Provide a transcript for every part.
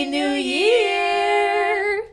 Happy New Year!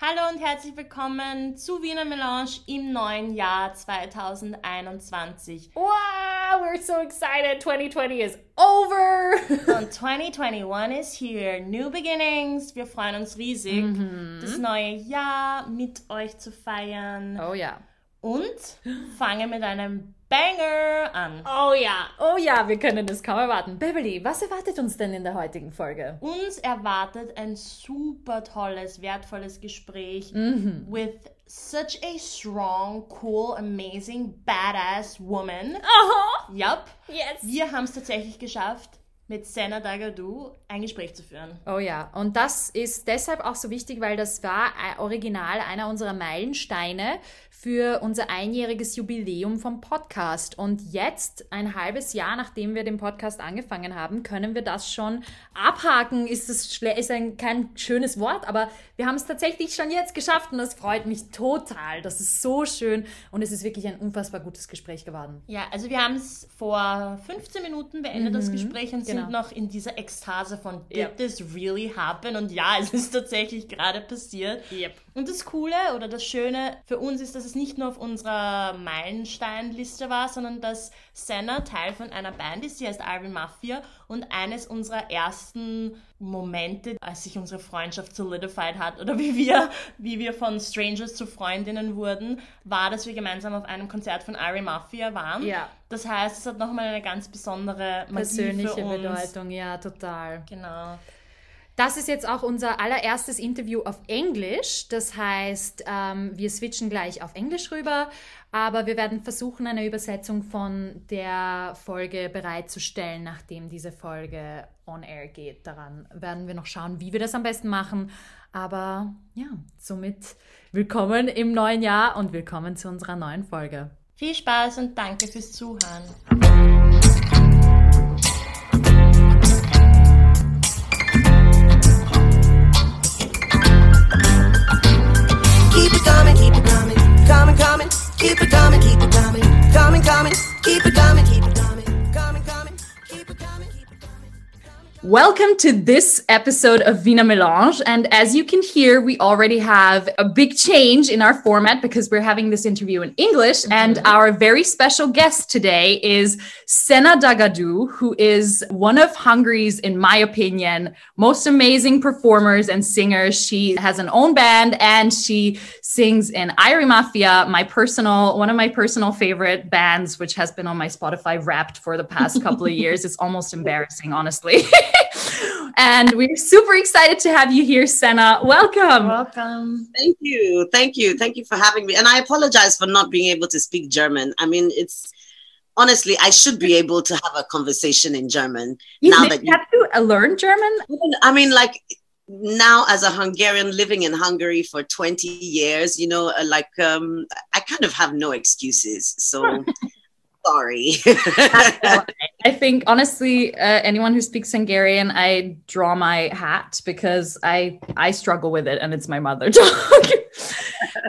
Hallo und herzlich willkommen zu Wiener Melange im neuen Jahr 2021. Wow, we're so excited. 2020 is over. Und 2021 is here. New beginnings. Wir freuen uns riesig, Mhm. das neue Jahr mit euch zu feiern. Oh ja. Und fangen mit einem Banger an. Oh ja. Oh ja, wir können es kaum erwarten. Beverly, was erwartet uns denn in der heutigen Folge? Uns erwartet ein super tolles, wertvolles Gespräch Mhm. with such a strong, cool, amazing, badass woman. Aha. Yup. Yes. Wir haben es tatsächlich geschafft, mit Senna Dagadu ein Gespräch zu führen. Oh ja, und das ist deshalb auch so wichtig, weil das war äh, original einer unserer Meilensteine für unser einjähriges Jubiläum vom Podcast. Und jetzt, ein halbes Jahr nachdem wir den Podcast angefangen haben, können wir das schon abhaken. Ist es ist ein, kein schönes Wort, aber wir haben es tatsächlich schon jetzt geschafft und das freut mich total. Das ist so schön und es ist wirklich ein unfassbar gutes Gespräch geworden. Ja, also wir haben es vor 15 Minuten beendet, das Gespräch, und sind genau. noch in dieser Ekstase von Did Ja. this really happen? Und ja, es ist tatsächlich gerade passiert. Yep. Und das Coole oder das Schöne für uns ist, dass es nicht nur auf unserer Meilensteinliste war, sondern dass Senna Teil von einer Band ist, die heißt Iron Mafia und eines unserer ersten Momente, als sich unsere Freundschaft solidified hat oder wie wir, wie wir von Strangers zu Freundinnen wurden, war, dass wir gemeinsam auf einem Konzert von Iron Mafia waren. Ja. Das heißt, es hat nochmal eine ganz besondere Magie Persönliche. Bedeutung, ja, total. Genau. Das ist jetzt auch unser allererstes Interview auf Englisch. Das heißt, ähm, wir switchen gleich auf Englisch rüber, aber wir werden versuchen, eine Übersetzung von der Folge bereitzustellen, nachdem diese Folge on air geht. Daran werden wir noch schauen, wie wir das am besten machen. Aber ja, somit willkommen im neuen Jahr und willkommen zu unserer neuen Folge. Viel Spaß und danke fürs Zuhören. Keep it coming, keep it coming, coming, coming. Keep it coming, keep it coming, coming, coming. Keep it coming, keep it Welcome to this episode of Wiener Melange. And as you can hear, we already have a big change in our format because we're having this interview in English. Mm-hmm. And our very special guest today is Sena Dagadu, who is one of Hungary's, in my opinion, most amazing performers and singers. She has an own band and she sings in Irie Maffia, my personal, one of my personal favorite bands, which has been on my Spotify wrapped for the past couple of years. It's almost embarrassing, honestly. and we're super excited to have you here, Sena. Welcome. Welcome. Thank you. Thank you. Thank you for having me. And I apologize for not being able to speak German. I mean, it's honestly, I should be able to have a conversation in German You now that you, have to learn German. I mean, like now as a Hungarian living in Hungary for 20 years, you know, uh, like um, I kind of have no excuses. So sorry. I think honestly, uh, anyone who speaks Hungarian, I draw my hat because I I struggle with it, and it's my mother tongue.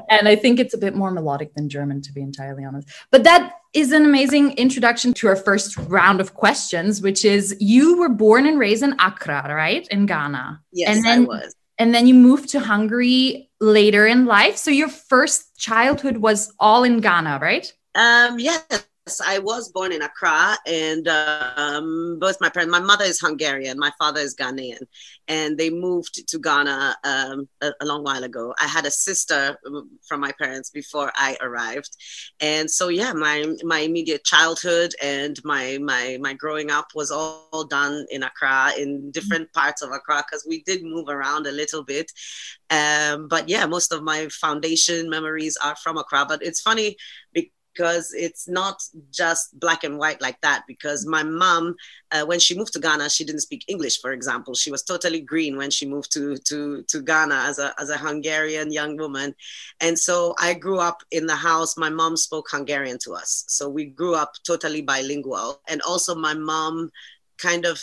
and I think it's a bit more melodic than German, to be entirely honest. But that is an amazing introduction to our first round of questions, which is you were born and raised in Accra, right, in Ghana, yes, and then I was. and then you moved to Hungary later in life. So your first childhood was all in Ghana, right? Um, yes, I was born in Accra, and um, both my parents, my mother is Hungarian, my father is Ghanaian, and they moved to Ghana um, a, a long while ago. I had a sister um, from my parents before I arrived, and so yeah, my my immediate childhood and my my my growing up was all done in Accra, in different parts of Accra, because we did move around a little bit. Um, but yeah, most of my foundation memories are from Accra. But it's funny because it's not just black and white like that. Because my mom, uh, when she moved to Ghana, she didn't speak English, for example. She was totally green when she moved to to to Ghana as a as a Hungarian young woman, and so I grew up in the house. My mom spoke Hungarian to us, so we grew up totally bilingual. And also, my mom kind of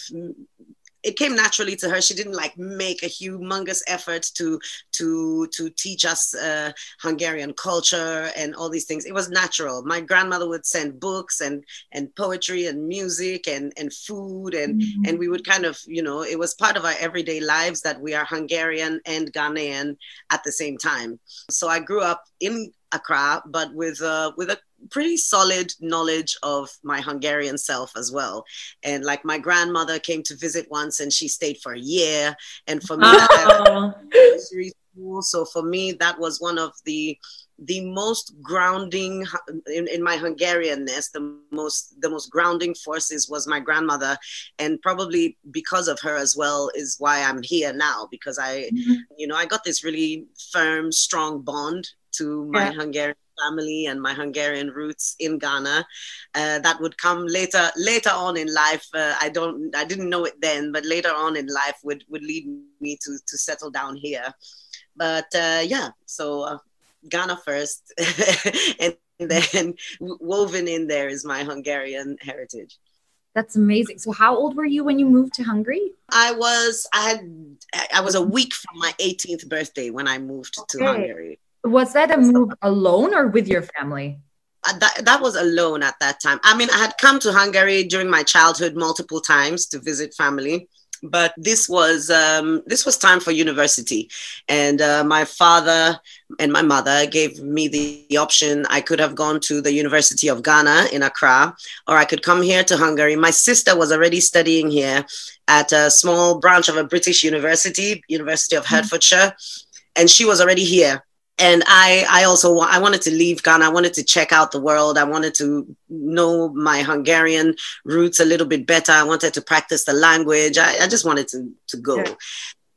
it came naturally to her. She didn't like make a humongous effort to to to teach us uh, Hungarian culture and all these things. It was natural. My grandmother would send books and and poetry and music and and food and mm-hmm. and we would kind of you know it was part of our everyday lives that we are Hungarian and Ghanaian at the same time. So I grew up in Accra, but with a, with a pretty solid knowledge of my Hungarian self as well. And like my grandmother came to visit once and she stayed for a year. And for me, oh. so for me, that was one of the the most grounding in, in my Hungarianness, the most the most grounding forces was my grandmother, and probably because of her as well is why I'm here now because I, mm-hmm. you know, I got this really firm, strong bond to my yeah. Hungarian family and my Hungarian roots in Ghana. Uh, that would come later later on in life. Uh, I don't I didn't know it then, but later on in life would would lead me to to settle down here. But uh, yeah, so uh, Ghana first, and then woven in there is my Hungarian heritage. That's amazing. So how old were you when you moved to Hungary? I was I had I was a week from my 18th birthday when I moved okay. to Hungary. Was that a move alone or with your family? Uh, that, that was alone at that time. I mean, I had come to Hungary during my childhood multiple times to visit family, but this was um, this was time for university, and uh, my father and my mother gave me the, the option. I could have gone to the University of Ghana in Accra, or I could come here to Hungary. My sister was already studying here at a small branch of a British university, University of mm-hmm. Hertfordshire, and she was already here and I, I also I wanted to leave Ghana. I wanted to check out the world. I wanted to know my Hungarian roots a little bit better. I wanted to practice the language. I, I just wanted to to go. Yeah.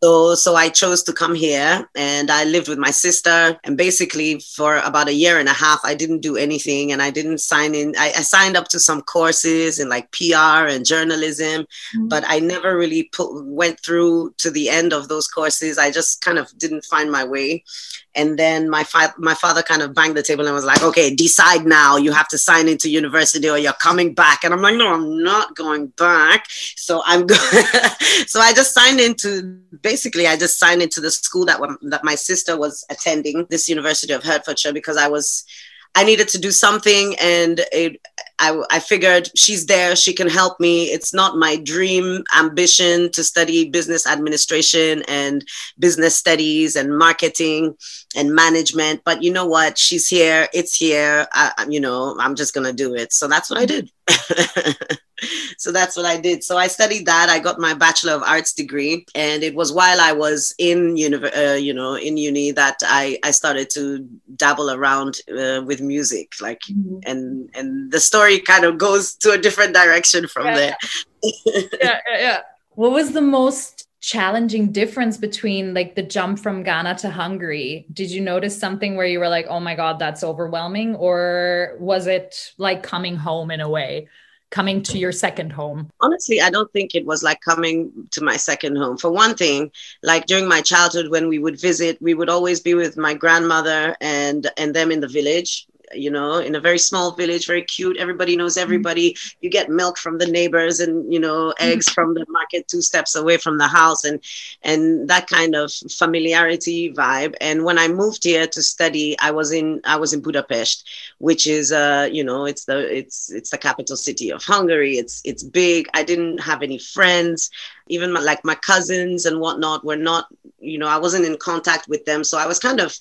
So, so I chose to come here and I lived with my sister. And basically, for about a year and a half, I didn't do anything and I didn't sign in. I, I signed up to some courses in like PR and journalism, mm-hmm. but I never really put, went through to the end of those courses. I just kind of didn't find my way. And then my, my father kind of banged the table and was like, okay, decide now. You have to sign into university or you're coming back. And I'm like, no, I'm not going back. So I'm going. so I just signed into basically I just signed into the school that that my sister was attending, this University of Hertfordshire, because I was I needed to do something, and it, I, I figured she's there, she can help me. It's not my dream ambition to study business administration and business studies and marketing and management, but you know what? She's here, it's here. I, you know, I'm just gonna do it. So that's what I did. so that's what I did. So I studied that. I got my Bachelor of Arts degree, and it was while I was in uni, uh, you know, in uni that I I started to dabble around uh, with music, like, mm-hmm. and and the story kind of goes to a different direction from yeah. there. yeah, yeah, yeah. What was the most challenging difference between like the jump from Ghana to Hungary? Did you notice something where you were like, "Oh my god, that's overwhelming," or was it like coming home in a way? Coming to your second home? Honestly, I don't think it was like coming to my second home. For one thing, like during my childhood when we would visit, we would always be with my grandmother and and them in the village you know, in a very small village, very cute. Everybody knows mm-hmm. everybody. You get milk from the neighbors and, you know, mm-hmm. eggs from the market two steps away from the house and and that kind of familiarity vibe. And when I moved here to study, I was in I was in Budapest, which is uh, you know, it's the it's it's the capital city of Hungary. It's it's big. I didn't have any friends even my, like my cousins and whatnot were not you know i wasn't in contact with them so i was kind of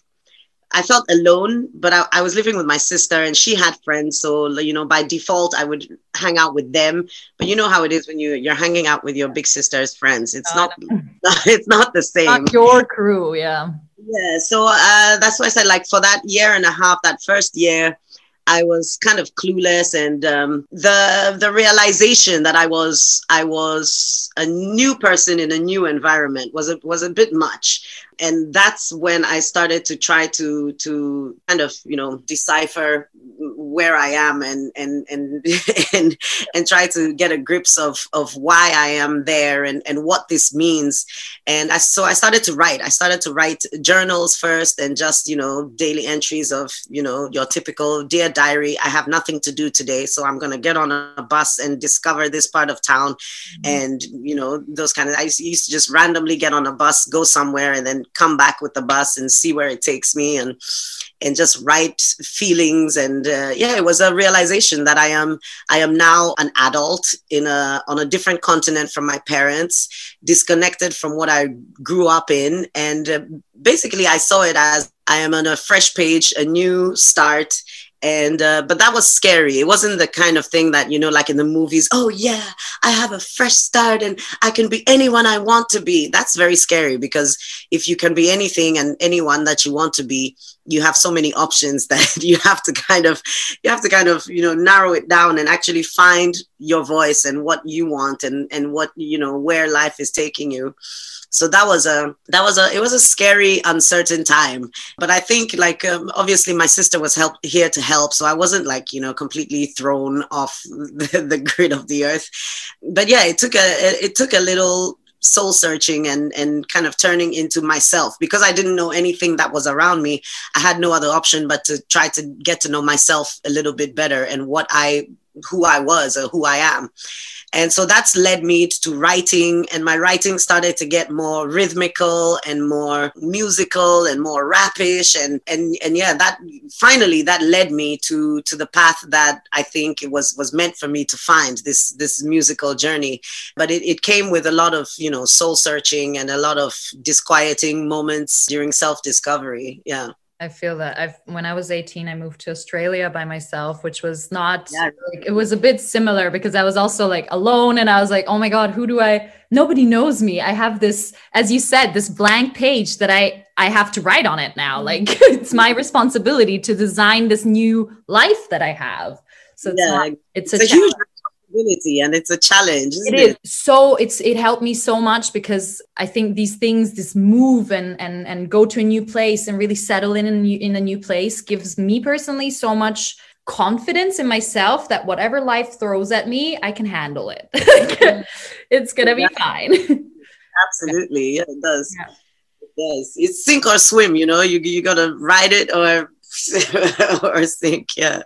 I felt alone, but I, I, was living with my sister and she had friends. So, you know, by default, I would hang out with them. But you know how it is when you, you're hanging out with your big sister's friends. It's not, it's not the same. Not your crew. Yeah. Yeah. So uh, that's why I said like for that year and a half, that first year, I was kind of clueless, and um, the the realization that I was I was a new person in a new environment was a, was a bit much. And that's when I started to try to to kind of you know decipher where I am and and and and and try to get a grips of of why I am there and and what this means. And I so I started to write. I started to write journals first and just you know daily entries of you know your typical dear diary. I have nothing to do today, so I'm gonna get on a bus and discover this part of town, mm-hmm. and you know those kind of. I used to just randomly get on a bus, go somewhere, and then come back with the bus and see where it takes me and and just write feelings. And uh, yeah it was a realization that i am i am now an adult in a on a different continent from my parents disconnected from what i grew up in. And uh, basically i saw it as i am on a fresh page a new start and uh, but that was scary. It wasn't the kind of thing that you know like in the movies oh yeah i have a fresh start and i can be anyone i want to be. That's very scary because if you can be anything and anyone that you want to be you have so many options that you have to kind of you have to kind of you know narrow it down and actually find your voice and what you want and and what you know where life is taking you. So that was a that was a it was a scary uncertain time. But i think like um, obviously my sister was help here to help. So i wasn't like you know completely thrown off the, the grid of the earth. But yeah it took a it took a little soul searching and and kind of turning into myself because I didn't know anything that was around me. I had no other option but to try to get to know myself a little bit better and what I who I was or who I am. And so that's led me to writing, and my writing started to get more rhythmical and more musical and more rapish. And and and yeah, that finally that led me to to the path that I think it was was meant for me to find this this musical journey. But it, it came with a lot of, you know, soul searching and a lot of disquieting moments during self-discovery. Yeah. I feel that I've when I was 18, I moved to Australia by myself, which was not yeah. like, it was a bit similar because I was also like alone and I was like, oh my God, who do I nobody knows me. I have this, as you said, this blank page that I I have to write on it now. Mm-hmm. Like it's my responsibility to design this new life that I have. So it's, yeah, not, it's, a huge responsibility and it's a challenge it, it? is. So it's it helped me so much because i think these things this move and and and go to a new place and really settle in a new, in a new place gives me personally so much confidence in myself that whatever life throws at me i can handle it. Mm-hmm. It's gonna be yeah. fine. Absolutely. Yeah it does. Yeah. it does. It's sink or swim you know? You, you gotta ride it or or sink yeah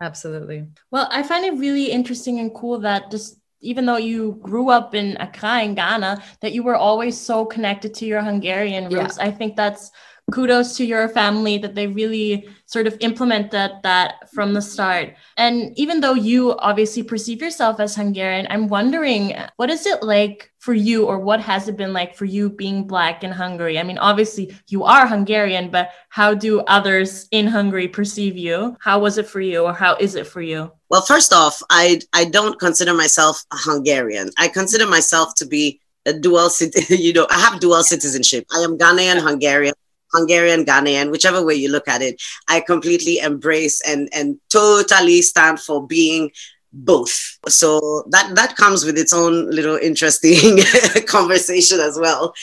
Absolutely. Well, I find it really interesting and cool that just even though you grew up in Accra in Ghana, that you were always so connected to your Hungarian roots. Yeah. I think that's kudos to your family that they really sort of implemented that from the start. And even though you obviously perceive yourself as Hungarian, I'm wondering what is it like for you or what has it been like for you being black in Hungary? I mean, obviously you are Hungarian, but how do others in Hungary perceive you? How was it for you or how is it for you? Well, first off, I I don't consider myself a Hungarian. I consider myself to be a dual you know, I have dual citizenship. I am Ghanaian Hungarian Hungarian, Ghanaian, whichever way you look at it, I completely embrace and, and totally stand for being both. So that that comes with its own little interesting conversation as well.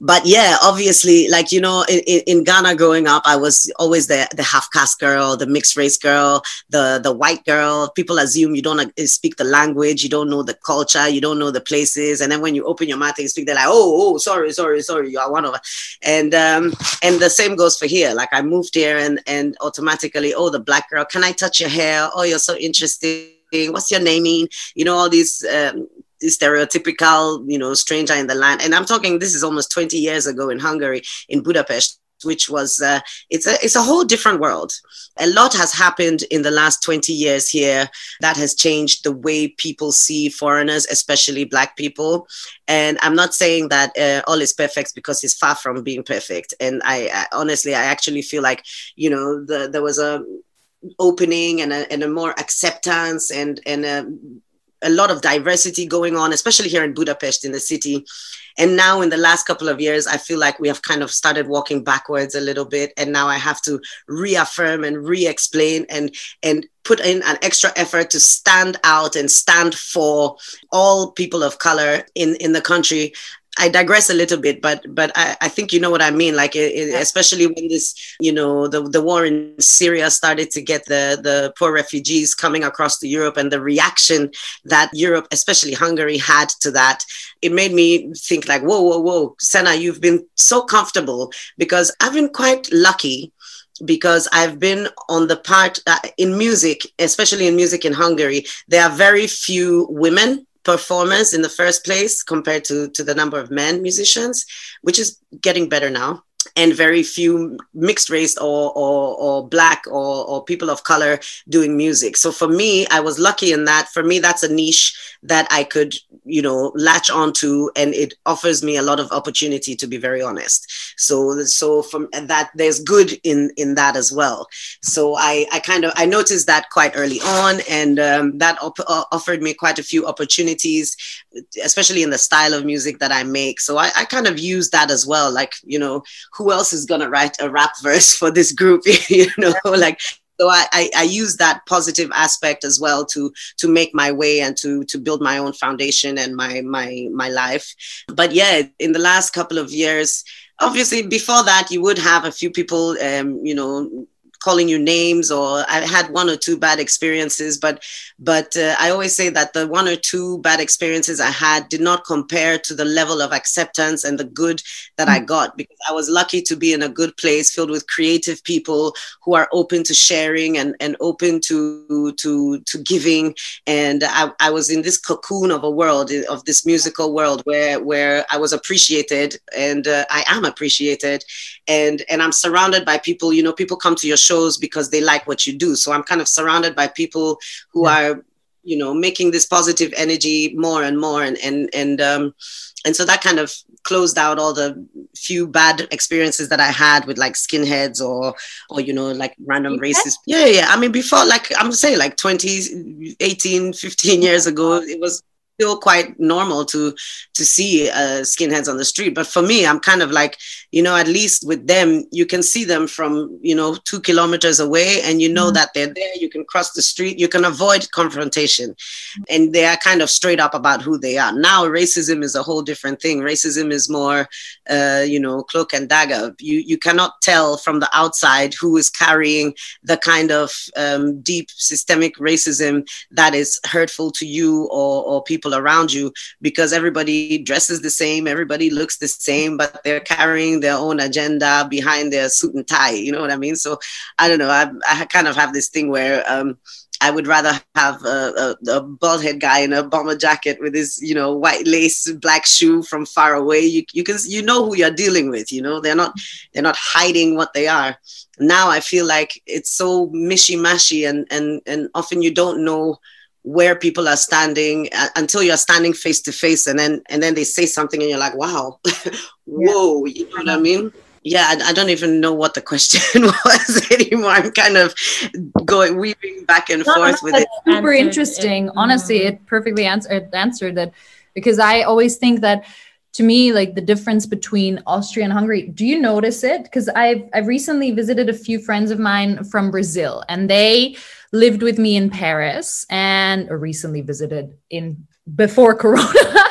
But yeah obviously like you know in, in ghana growing up i was always the the half caste girl the mixed race girl the the white girl. People assume you don't uh, speak the language you don't know the culture you don't know the places. And then when you open your mouth and speak they're like oh oh sorry sorry sorry you are one of and um and the same goes for here. Like i moved here and and automatically oh the black girl can i touch your hair? Oh you're so interesting what's your naming you know all these um, stereotypical you know stranger in the land and i'm talking this is almost 20 years ago in hungary in budapest which was uh, it's a it's a whole different world. A lot has happened in the last 20 years here that has changed the way people see foreigners, especially black people. And I'm not saying that uh, all is perfect because it's far from being perfect. And I, I honestly, I actually feel like you know the, there was a opening and a, and a more acceptance and and a, a lot of diversity going on, especially here in Budapest in the city. And now, in the last couple of years, I feel like we have kind of started walking backwards a little bit. And now I have to reaffirm and re explain and, and put in an extra effort to stand out and stand for all people of color in, in the country I digress a little bit, but but I, I think you know what I mean. Like it, it, especially when this, you know, the, the war in Syria started to get the the poor refugees coming across to Europe, and the reaction that Europe, especially Hungary, had to that, it made me think like, whoa, whoa, whoa, Sena, you've been so comfortable because I've been quite lucky because I've been on the part uh, in music, especially in music in Hungary. There are very few women performers in the first place compared to, to the number of men musicians, which is getting better now and very few mixed race or, or, or black or, or people of color doing music. So for me, I was lucky in that. For me, that's a niche that I could, you know, latch onto, and it offers me a lot of opportunity. To be very honest, so so from that, there's good in in that as well. So I I kind of I noticed that quite early on, and um, that op- uh, offered me quite a few opportunities, especially in the style of music that I make. So I, I kind of use that as well, like you know who else is gonna write a rap verse for this group you know like so I, I, I use that positive aspect as well to to make my way and to to build my own foundation and my my my life. But yeah in the last couple of years obviously before that you would have a few people um, you know calling you names or I had one or two bad experiences, but but uh, I always say that the one or two bad experiences I had did not compare to the level of acceptance and the good that. I mm. got because I was lucky to be in a good place filled with creative people who are open to sharing and, and open to to to giving. And I, I was in this cocoon of a world of this musical world where where I was appreciated and uh, I am appreciated and and I'm surrounded by people, you know, people come to your show shows because they like what you do. So I'm kind of surrounded by people who yeah. are, you know, making this positive energy more and more, and and and um, and so that kind of closed out all the few bad experiences that I had with like skinheads or or you know like random races. Yeah, yeah. I mean before like I'm saying like 20, 18, 15 years ago, it was still quite normal to to see uh, skinheads on the street. But for me i'm kind of like you know at least with them you can see them from you know two kilometers away and you know mm-hmm. that they're there. You can cross the street. You can avoid confrontation. Mm-hmm. and they are kind of straight up about who they are. Now racism is a whole different thing. Racism is more uh, you know cloak and dagger. You you cannot tell from the outside who is carrying the kind of um, deep systemic racism that is hurtful to you or, or people people around you because everybody dresses the same, everybody looks the same, but they're carrying their own agenda behind their suit and tie. You know what I mean? So I don't know. I, I kind of have this thing where um, I would rather have a, a, a, bald head guy in a bomber jacket with his, you know, white lace, black shoe from far away. You, you can, you know who you're dealing with. You know, they're not, they're not hiding what they are. Now I feel like it's so mishy mashy, and and and often you don't know where people are standing uh, until you're standing face to face and then and then they say something and you're like wow whoa yeah. you know what i mean? Yeah I, I, don't even know what the question was anymore. I'm kind of going weaving back and no, forth no, with it. super interesting it, honestly mm-hmm. it perfectly answered answered that because i always think that to me like the difference between austria and hungary do you notice it because i've i've recently visited a few friends of mine from brazil and they lived with me in Paris and recently visited in before Corona.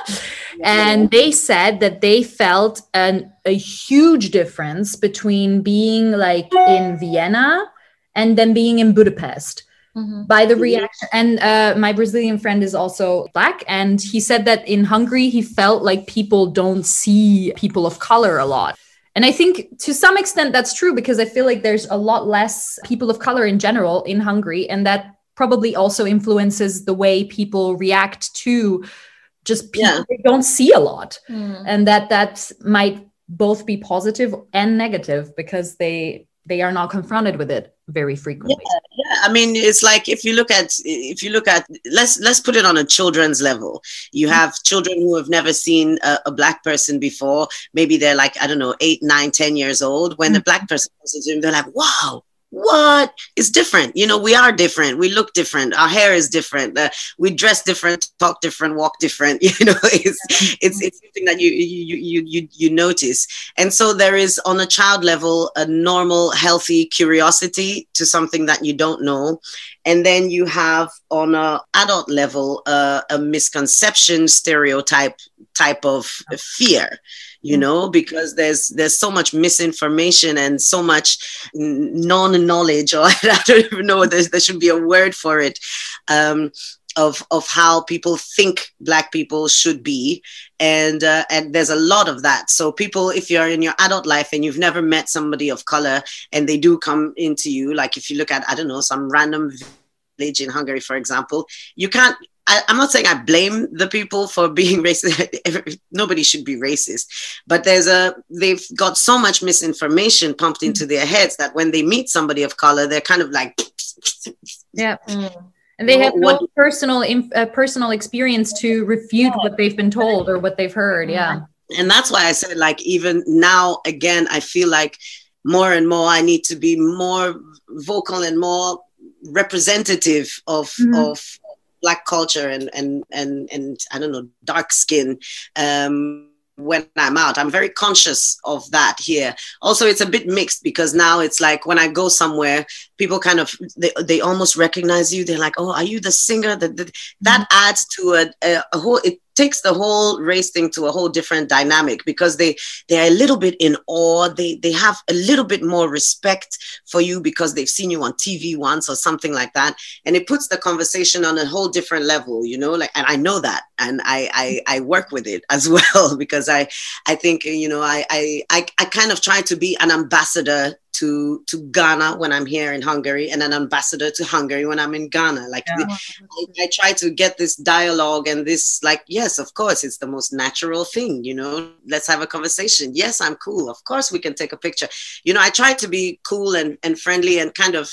and they said that they felt an, a huge difference between being like in Vienna and then being in Budapest. Mm-hmm. by the reaction. And uh, my Brazilian friend is also black, and he said that in Hungary he felt like people don't see people of color a lot. And I think to some extent that's true because I feel like there's a lot less people of color in general in Hungary. And that probably also influences the way people react to just people yeah. they don't see a lot. Mm. And that that might both be positive and negative because they they are not confronted with it very frequently. Yeah, yeah, I mean, it's like if you look at if you look at let's let's put it on a children's level. You mm-hmm. have children who have never seen a, a, black person before. Maybe they're like I don't know, eight, nine, ten years old. When mm-hmm. the black person comes into them, they're like, "Wow, what? It's different. You know we are different. We look different. Our hair is different. Uh, we dress different talk different walk different. You know it's it's, it's something that you, you you you you notice. And so there is on a child level a normal healthy curiosity to something that you don't know and then you have on a adult level uh, a misconception stereotype type of fear you know because there's there's so much misinformation and so much non-knowledge or i don't even know there, there should be a word for it. Um, of of how people think black people should be. And uh, and there's a lot of that. So people if you're in your adult life and you've never met somebody of color and they do come into you like if you look at i don't know some random village in hungary for example you can't I, am not saying I blame the people for being racist. Nobody should be racist, but there's a they've got so much misinformation pumped into their heads that when they meet somebody of color, they're kind of like, yeah. Mm and they have no personal uh, personal experience to refute what they've been told or what they've heard yeah and that's why i said like even now again i feel like more and more i need to be more vocal and more representative of mm-hmm. of black culture and and and and i don't know dark skin um when I'm out. I'm very conscious of that here. Also, it's a bit mixed because now it's like when I go somewhere, people kind of they, they almost recognize you. They're like, "Oh, are you the singer?" That that, that mm-hmm. adds to a, a, a whole. It takes the whole race thing to a whole different dynamic because they they're a little bit in awe. They they have a little bit more respect for you because they've seen you on tv once or something like that. And it puts the conversation on a whole different level you know like and i know that. And i i, I work with it as well because i i think you know i i i, I kind of try to be an ambassador to to Ghana when I'm here in Hungary and an ambassador to Hungary when I'm in Ghana. Like yeah. the, I, I, try to get this dialogue and this like yes, of course, it's the most natural thing. You know, let's have a conversation. Yes, I'm cool. Of course, we can take a picture. You know, I try to be cool and and friendly and kind of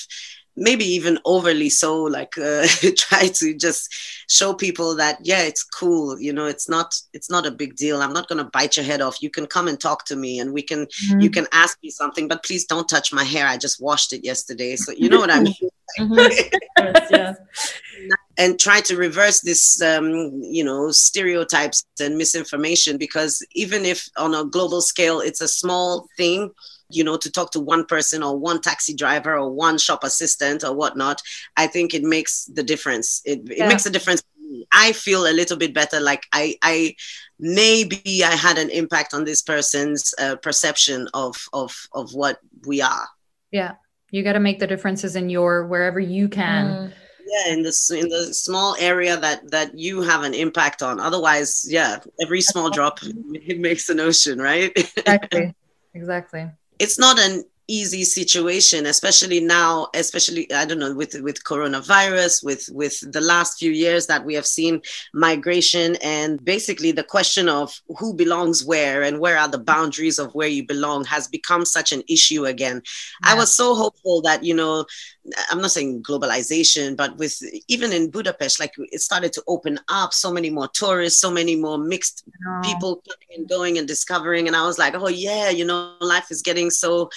maybe even overly so like uh, try to just show people that yeah it's cool you know it's not it's not a big deal i'm not going to bite your head off you can come and talk to me and we can mm-hmm. you can ask me something but please don't touch my hair i just washed it yesterday so you know what i mean mm-hmm. yeah. and try to reverse this um, you know stereotypes and misinformation because even if on a global scale it's a small thing you know, to talk to one person or one taxi driver or one shop assistant or whatnot, I think it makes the difference. It, yeah. it makes a difference. I feel a little bit better. Like I, I maybe I had an impact on this person's uh, perception of of of what we are. Yeah, you got to make the differences in your wherever you can. Mm. Yeah, in the in the small area that that you have an impact on. Otherwise, yeah, every small drop it makes an ocean, right? exactly. Exactly it's not an easy situation especially now especially i don't know with with coronavirus with with the last few years that we have seen migration and basically the question of who belongs where and where are the boundaries of where you belong has become such an issue again yeah. i was so hopeful that you know I'm not saying globalization, but with even in Budapest, like it started to open up so many more tourists, so many more mixed oh. people coming and going and discovering. And I was like, oh yeah, you know, life is getting so,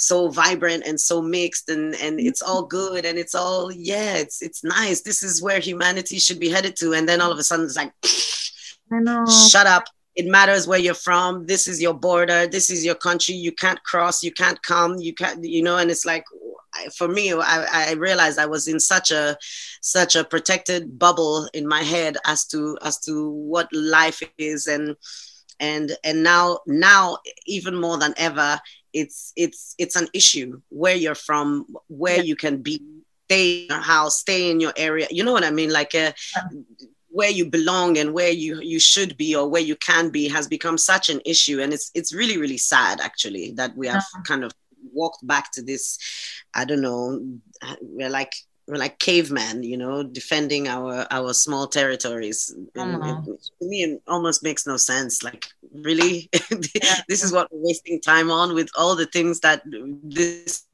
so vibrant and so mixed and, and mm-hmm. it's all good. And it's all, yeah, it's, it's nice. This is where humanity should be headed to. And then all of a sudden it's like, I know. shut up it matters where you're from this is your border this is your country you can't cross you can't come you can't you know and it's like for me I, I realized i was in such a such a protected bubble in my head as to as to what life is and and and now now even more than ever it's it's it's an issue where you're from where yeah. you can be stay in your house stay in your area you know what i mean like uh, where you belong and where you you should be or where you can be has become such an issue and it's it's really really sad actually that we have uh-huh. kind of walked back to this i don't know we're like we're like cavemen you know defending our our small territories uh-huh. it, to me it almost makes no sense like really this is what we're wasting time on with all the things that this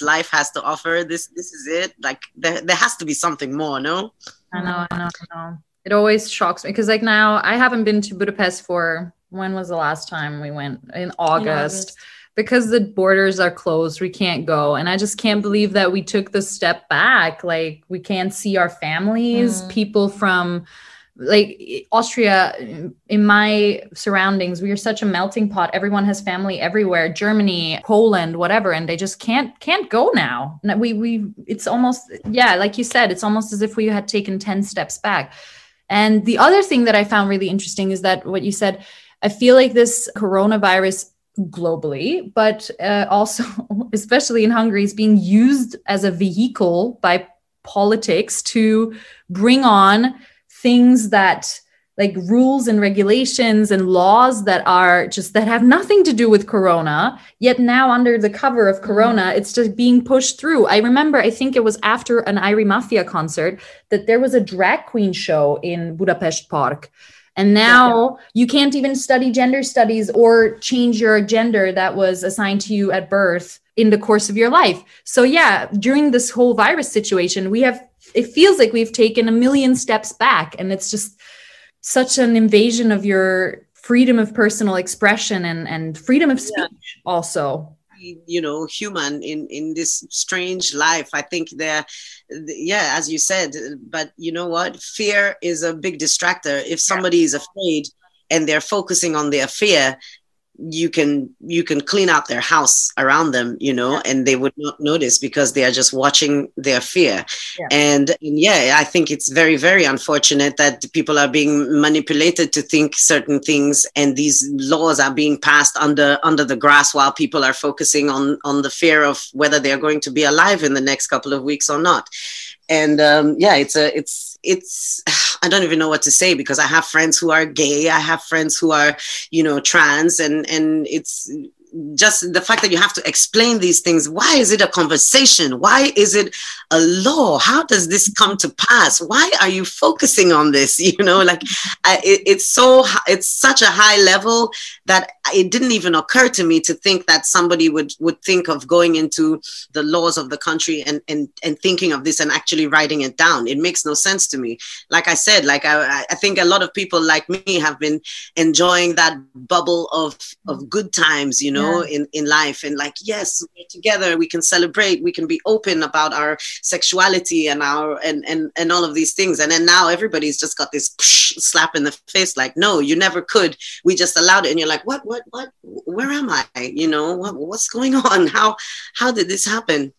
life has to offer this this is it like there, there has to be something more no i know i know i know it always shocks me because like now i haven't been to budapest for when was the last time we went in august. In august because the borders are closed, we can't go. And I just can't believe that we took the step back. Like we can't see our families, mm. people from like Austria, in my surroundings, we are such a melting pot. Everyone has family everywhere. Germany, Poland, whatever, and they just can't can't go now. We we it's almost yeah, like you said, it's almost as if we had taken ten steps back. And the other thing that I found really interesting is that what you said. I feel like this coronavirus globally, but uh, also, especially in Hungary, is being used as a vehicle by politics to bring on things that like rules and regulations and laws that are just that have nothing to do with corona yet now under the cover of corona mm-hmm. it's just being pushed through i remember i think it was after an Irie Maffia concert that there was a drag queen show in budapest park and now yeah. you can't even study gender studies or change your gender that was assigned to you at birth in the course of your life. So, yeah, during this whole virus situation, we have, it feels like we've taken a million steps back. And it's just such an invasion of your freedom of personal expression and, and freedom of speech, yeah. also you know human in in this strange life i think there yeah as you said but you know what fear is a big distractor if somebody is afraid and they're focusing on their fear you can you can clean out their house around them you know and they would not notice because they are just watching their fear. Yeah. And, and yeah i think it's very very unfortunate that people are being manipulated to think certain things and these laws are being passed under under the grass while people are focusing on on the fear of whether they're going to be alive in the next couple of weeks or not. And um, yeah it's a it's it's i don't even know what to say because i have friends who are gay i have friends who are you know trans and and it's just the fact that you have to explain these things why is it a conversation? Why is it a law? How does this come to pass? Why are you focusing on this? You know like I, it, it's so it's such a high level that it didn't even occur to me to think that somebody would would think of going into the laws of the country and and and thinking of this and actually writing it down. It makes no sense to me. Like i said like i i think a lot of people like me have been enjoying that bubble of of good times you know know yeah. in in life. And like yes we're together we can celebrate we can be open about our sexuality and our and and and all of these things. And then now everybody's just got this slap in the face like no you never could. We just allowed it. And you're like what what what? Where am i? You know what, what's going on? How how did this happen?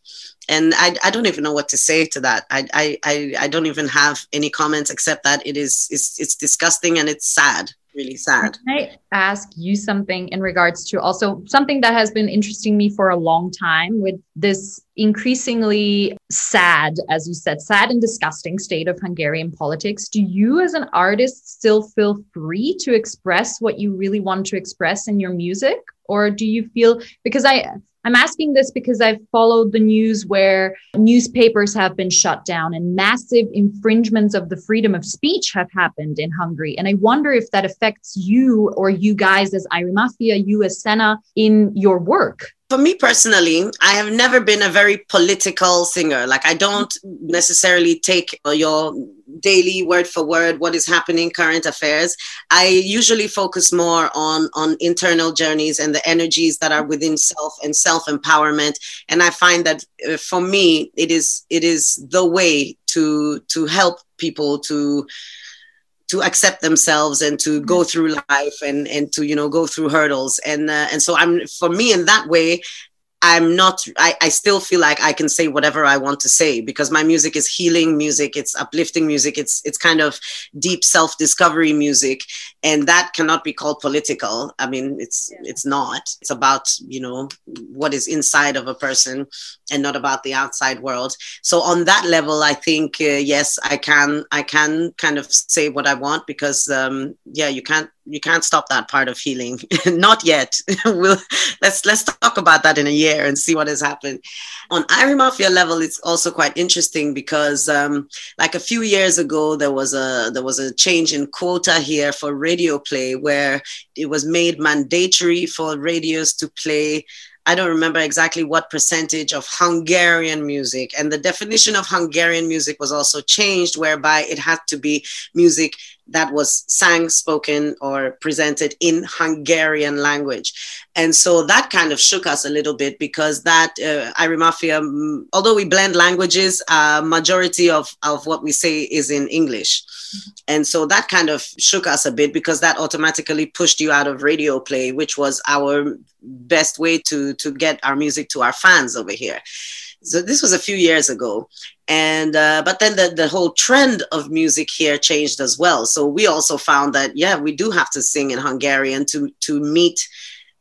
And I, I don't even know what to say to that. I, I, I don't even have any comments except that it is it's, it's disgusting and it's sad really sad. Can I ask you something in regards to also something that has been interesting me for a long time with this increasingly sad, as you said, sad and disgusting state of Hungarian politics? Do you, as an artist, still feel free to express what you really want to express in your music? Or do you feel because I I'm asking this because I've followed the news where newspapers have been shut down and massive infringements of the freedom of speech have happened in Hungary. And I wonder if that affects you or you guys as Irie Maffia, you as Sena in your work for me personally, I have never been a very political singer. Like I don't necessarily take your daily word for word what is happening current affairs. I usually focus more on on internal journeys and the energies that are within self and self empowerment and i find that uh, for me it is it is the way to to help people to to accept themselves and to go mm-hmm. through life and and to you know go through hurdles. And uh, and so i'm for me in that way I'm not, I, I still feel like I can say whatever I want to say because my music is healing music, it's uplifting music, it's it's kind of deep self-discovery music. And that cannot be called political. I mean, it's yeah. it's not. It's about, you know, what is inside of a person and not about the outside world. So on that level, I think uh, yes, I can I can kind of say what I want because um, yeah, you can't you can't stop that part of healing. Not yet. We'll let's let's talk about that in a year and see what has happened. On Irie Maffia level it's also quite interesting because um, like a few years ago there was a there was a change in quota here for radio play where it was made mandatory for radios to play I don't remember exactly what percentage of Hungarian music. And the definition of Hungarian music was also changed, whereby it had to be music that was sang, spoken, or presented in Hungarian language. And so that kind of shook us a little bit because that uh, Irie Maffia, mm, although we blend languages, uh, majority of, of what we say is in English. And so that kind of shook us a bit because that automatically pushed you out of radio play, which was our best way to, to get our music to our fans over here. So this was a few years ago and uh, but then the, the whole trend of music here changed as well so we also found that yeah we do have to sing in hungarian to to meet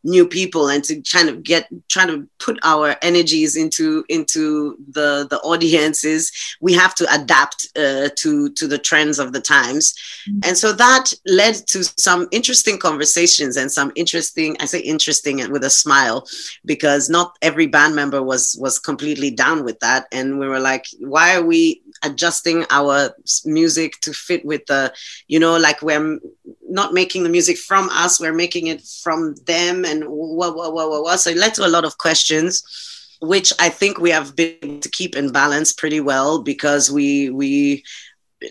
new people and to kind of get trying to put our energies into into the the audiences we have to adapt uh, to to the trends of the times mm-hmm. and so that led to some interesting conversations and some interesting i say interesting and with a smile because not every band member was was completely down with that and we were like why are we adjusting our music to fit with the you know like we're not making the music from us we're making it from them and what what what what so it led to a lot of questions which i think we have been to keep in balance pretty well because we we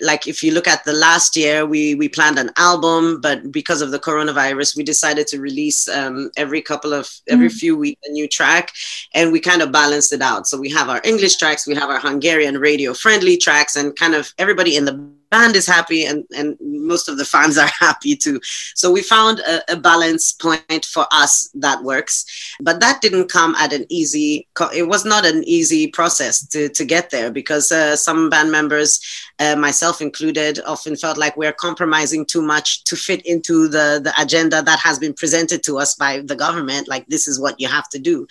like if you look at the last year we we planned an album but because of the coronavirus we decided to release um, every couple of every mm. few weeks a new track and we kind of balanced it out so we have our english tracks we have our hungarian radio friendly tracks and kind of everybody in the band is happy and, and most of the fans are happy too. So we found a, a, balance point for us that works. But that didn't come at an easy, it was not an easy process to, to get there because uh, some band members, uh, myself included, often felt like we're compromising too much to fit into the, the agenda that has been presented to us by the government. Like this is what you have to do.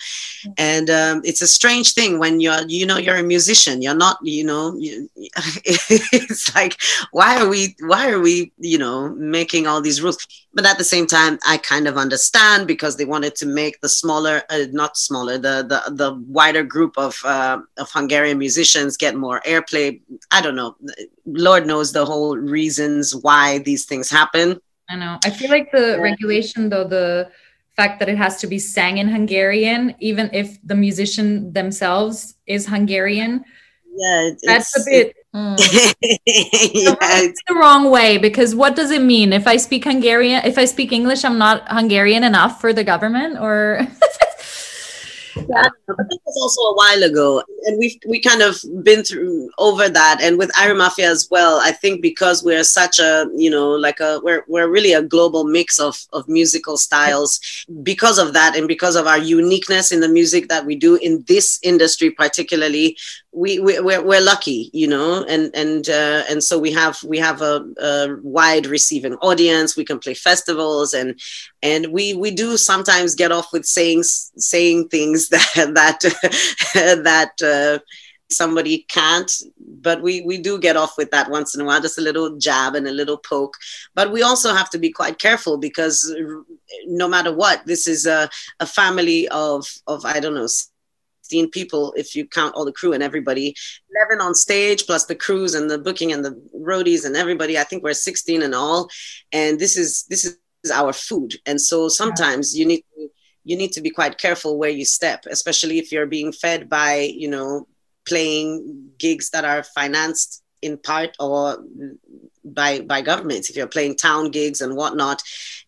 And um, it's a strange thing when you're, you know, you're a musician, you're not, you know, you, it's like, why are we why are we you know making all these rules? But at the same time i kind of understand because they wanted to make the smaller uh, not smaller the, the the wider group of uh, of hungarian musicians get more airplay. I don't know. Lord knows the whole reasons why these things happen. I know. I feel like the yeah. regulation though the fact that it has to be sang in hungarian even if the musician themselves is hungarian yeah that's a bit Mm. yeah, the wrong way because what does it mean if I speak Hungarian? If I speak English, I'm not Hungarian enough for the government, or yeah, but that was also a while ago, and we've we kind of been through over that, and with Irie Maffia as well. I think because we're such a you know like a we're we're really a global mix of of musical styles. Because of that, and because of our uniqueness in the music that we do in this industry, particularly, we, we we're, we're lucky, you know, and and uh, and so we have we have a, a wide receiving audience. We can play festivals, and and we we do sometimes get off with saying saying things that that that uh, somebody can't but we we do get off with that once in a while just a little jab and a little poke but we also have to be quite careful because no matter what this is a, a family of of i don't know 16 people if you count all the crew and everybody. 11 on stage plus the crews and the booking and the roadies and everybody. I think we're 16 in all. And this is this is our food. And so sometimes you need to you need to be quite careful where you step especially if you're being fed by you know playing gigs that are financed in part or by by governments if you're playing town gigs and whatnot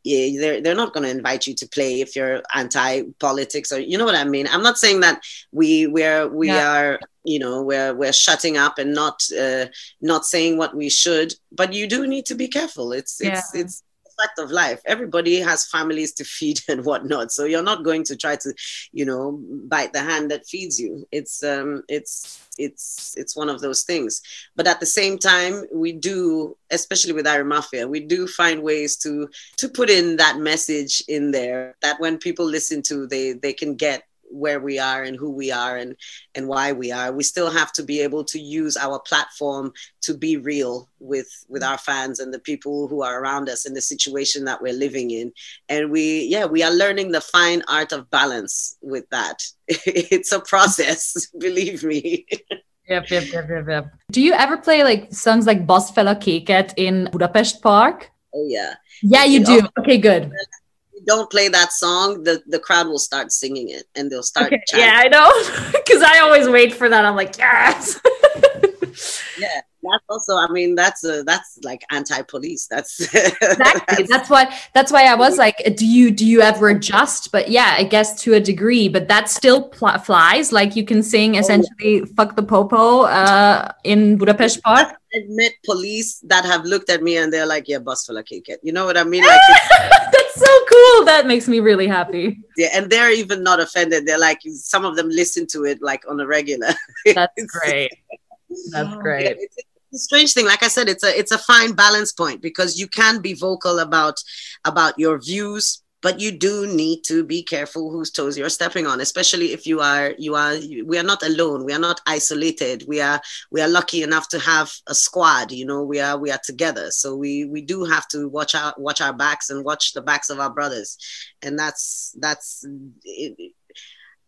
yeah, they're, they're not going to invite you to play if you're anti-politics or you know what i mean i'm not saying that we we're we yeah. are you know we're we're shutting up and not uh, not saying what we should but you do need to be careful it's it's yeah. it's fact of life. Everybody has families to feed and whatnot. So you're not going to try to, you know, bite the hand that feeds you. It's um it's it's it's one of those things. But at the same time, we do, especially with Irie Maffia, we do find ways to to put in that message in there that when people listen to, they they can get where we are and who we are and and why we are we still have to be able to use our platform to be real with with our fans and the people who are around us in the situation that we're living in and we yeah we are learning the fine art of balance with that it's a process believe me Yep, yep, yep, yep, yep. Do you ever play like songs like Boss Fella Kéket in Budapest Park? Oh yeah. Yeah, you do. Okay, good don't play that song, the, the crowd will start singing it and they'll start. Okay. Yeah, I know. Because I always wait for that. I'm like, yes. yeah. that's also i mean that's a, that's like anti-police that's exactly that's what that's why i was like do you do you ever adjust but yeah i guess to a degree but that still pl- flies like you can sing essentially oh, yeah. fuck the popo uh in budapest park i've met police that have looked at me and they're like yeah bus full of kick you know what i mean like so cool. That makes me really happy. Yeah and they're even not offended. They're like some of them listen to it like on a regular. That's great. That's great. yeah, the strange thing. Like i said it's a it's a fine balance point because you can be vocal about about your views but you do need to be careful whose toes you're stepping on especially if you are you are we are not alone we are not isolated we are we are lucky enough to have a squad you know we are we are together. So we we do have to watch out watch our backs and watch the backs of our brothers. And that's that's it,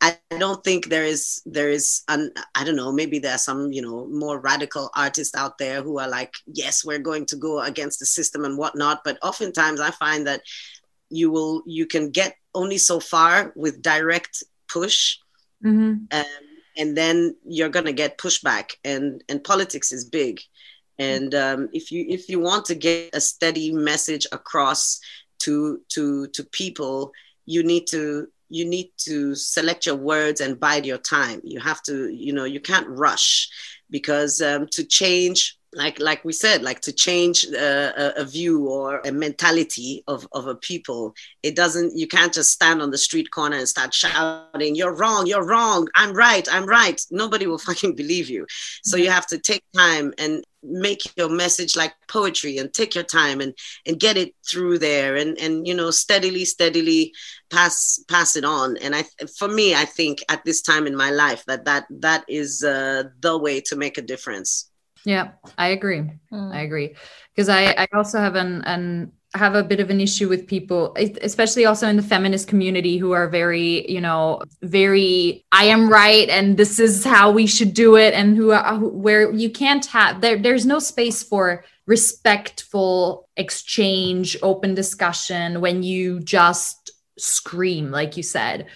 I don't think there is there is an I don't know maybe there are some you know more radical artists out there who are like yes we're going to go against the system and whatnot. But oftentimes I find that you will you can get only so far with direct push mm-hmm. um, and then you're gonna get pushback and and politics is big and um, if you if you want to get a steady message across to to to people you need to you need to select your words and bide your time you have to you know you can't rush because um, to change like like we said like to change a, a, view or a mentality of, of a people. It doesn't you can't just stand on the street corner and start shouting you're wrong you're wrong i'm right i'm right. Nobody will fucking believe you. So you have to take time and make your message like poetry and take your time and and get it through there and and you know steadily steadily pass pass it on. And i for me i think at this time in my life that that that is uh, the way to make a difference yeah, I agree. Mm. I agree because I I also have an an have a bit of an issue with people especially also in the feminist community who are very you know very i am right and this is how we should do it and who are where you can't have there there's no space for respectful exchange open discussion when you just scream like you said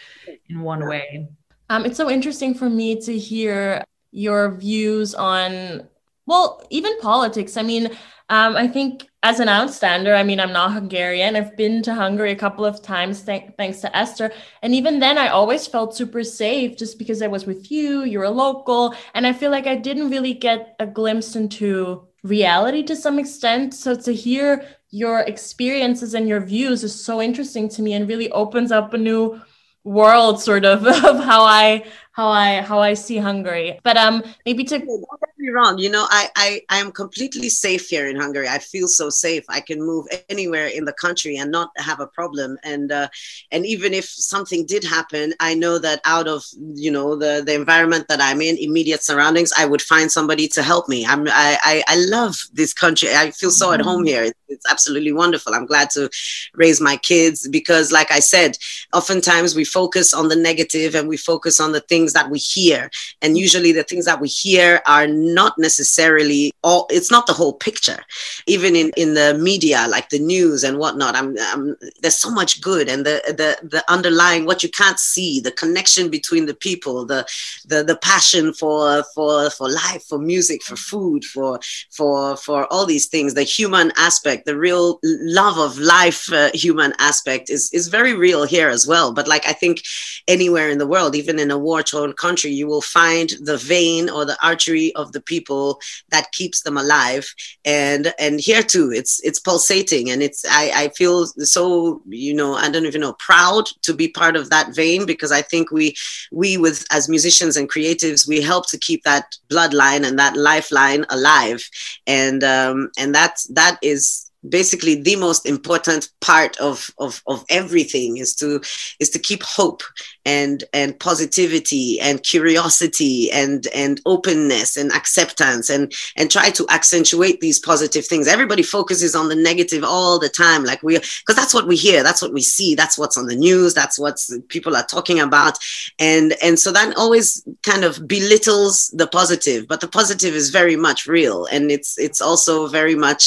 in one way um, it's so interesting for me to hear your views on well, even politics. I mean, um, I think as an outstander, I mean, I'm not Hungarian. I've been to Hungary a couple of times, th- thanks to Esther. And even then, I always felt super safe just because I was with you, you're a local. And I feel like I didn't really get a glimpse into reality to some extent. So to hear your experiences and your views is so interesting to me and really opens up a new world sort of of how I how I how I see Hungary. But um maybe to don't get me wrong, you know, I I I am completely safe here in Hungary. I feel so safe. I can move anywhere in the country and not have a problem. And uh, and even if something did happen, I know that out of you know the the environment that I'm in, immediate surroundings, I would find somebody to help me. I'm I I, I love this country. I feel so at home mm-hmm. here. It's absolutely wonderful. I'm glad to raise my kids because, like I said, oftentimes we focus on the negative and we focus on the things that we hear. And usually the things that we hear are not necessarily all, it's not the whole picture. Even in, in the media, like the news and whatnot, I'm, I'm, there's so much good and the, the, the underlying, what you can't see, the connection between the people, the, the, the passion for, for, for life, for music, for food, for, for, for all these things, the human aspect, the real love of life, uh, human aspect is, is very real here as well. But like, I think anywhere in the world, even in a war torn country, you will find the vein or the artery of the people that keeps them alive. And and here too, it's it's pulsating, and it's I I feel so you know I don't even know proud to be part of that vein because I think we we with as musicians and creatives we help to keep that bloodline and that lifeline alive, and um, and that that is basically the most important part of, of, of everything is to is to keep hope and and positivity and curiosity and and openness and acceptance and and try to accentuate these positive things. Everybody focuses on the negative all the time. Like we because that's what we hear that's what we see that's what's on the news that's what people are talking about. And and so that always kind of belittles the positive but the positive is very much real. And it's it's also very much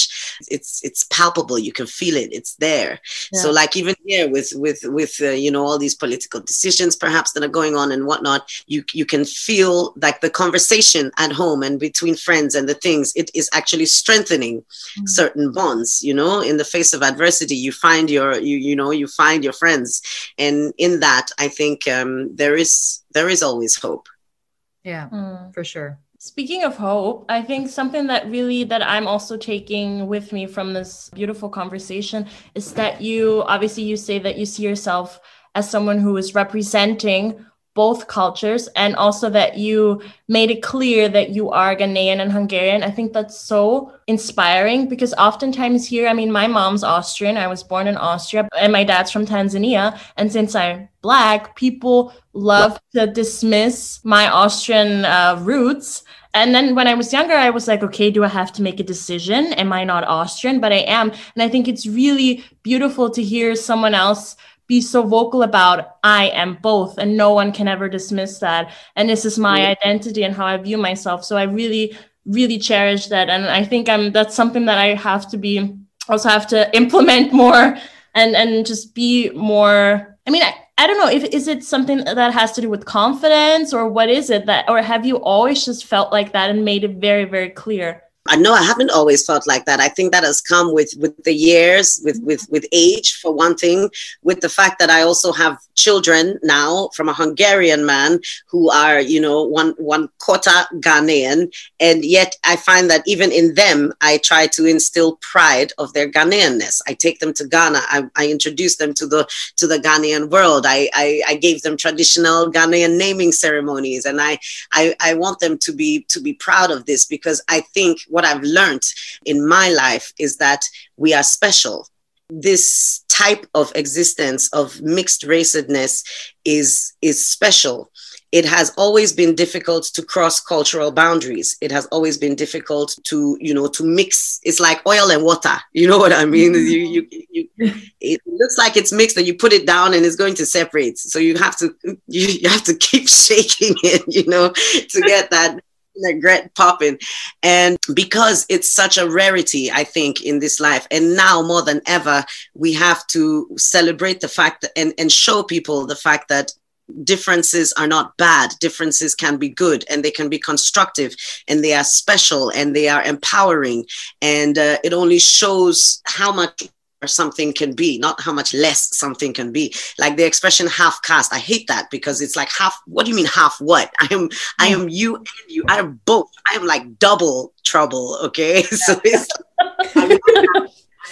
it's it's palpable. You can feel it. It's there. Yeah. so like even here with with with uh, you know all these political decisions things perhaps that are going on and whatnot, you you can feel like the conversation at home and between friends and the things it is actually strengthening mm-hmm. certain bonds. You know, in the face of adversity, you find your you you know you find your friends, and in that, I think um, there is there is always hope. Yeah, mm. for sure. Speaking of hope, I think something that really that I'm also taking with me from this beautiful conversation is that you obviously you say that you see yourself as someone who is representing both cultures and also that you made it clear that you are Ghanaian and Hungarian. I think that's so inspiring because oftentimes here, I mean, my mom's Austrian. I was born in Austria and my dad's from Tanzania. And since I'm black, people love to dismiss my Austrian uh, roots. And then when I was younger, I was like, okay, do I have to make a decision? Am I not Austrian? But I am. And I think it's really beautiful to hear someone else be so vocal about I am both, and no one can ever dismiss that. And this is my identity and how I view myself. So I really, really cherish that. And I think I'm that's something that I have to be also have to implement more and and just be more. I mean, I, I don't know if is it something that has to do with confidence or what is it that or have you always just felt like that and made it very very clear? I know I haven't always felt like that. I think that has come with with the years, with mm-hmm. with with age for one thing, with the fact that I also have children now from a Hungarian man who are, you know, one one quarter Ghanaian, and yet I find that even in them, I try to instill pride of their Ghanaianness. I take them to Ghana. I, I introduce them to the to the Ghanaian world. I, I I gave them traditional Ghanaian naming ceremonies, and I I I want them to be to be proud of this because I think what I've learned in my life is that we are special. This type of existence of mixed racedness is, is special. It has always been difficult to cross cultural boundaries. It has always been difficult to, you know, to mix. It's like oil and water. You know what I mean? You, you, you, it looks like it's mixed and you put it down and it's going to separate. So you have to, you, you have to keep shaking it, you know, to get that Gret popping. And because it's such a rarity, I think, in this life, and now more than ever, we have to celebrate the fact that, and, and show people the fact that differences are not bad differences can be good and they can be constructive and they are special and they are empowering and uh, it only shows how much something can be, not how much less something can be. Like the expression half caste. I hate that because it's like half what do you mean half what? I am I am you and you. I am both. I am like double trouble, okay? So it's I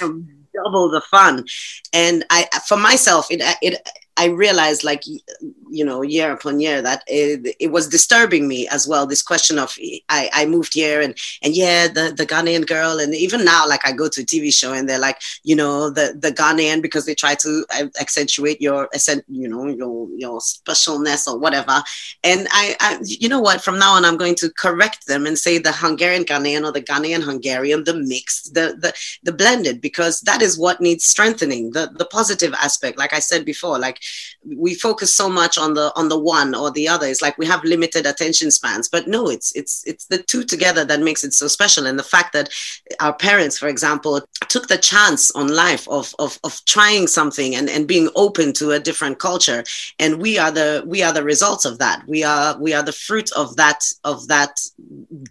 am double the fun. And I for myself it it I realized like you know year upon year that it, it was disturbing me as well this question of I, I moved here and and yeah the the Ghanaian girl and even now like I go to a TV show and they're like you know the the Ghanaian because they try to uh, accentuate your you know your your specialness or whatever. And I, I you know what from now on I'm going to correct them and say the Hungarian Ghanaian or the Ghanaian Hungarian the mixed the the the blended because that is what needs strengthening the the positive aspect. Like I said before like we focus so much on the on the one or the other. It's like we have limited attention spans but no it's it's it's the two together that makes it so special. And the fact that our parents for example took the chance on life of of, of trying something and, and being open to a different culture. And we are the we are the results of that. We are we are the fruit of that of that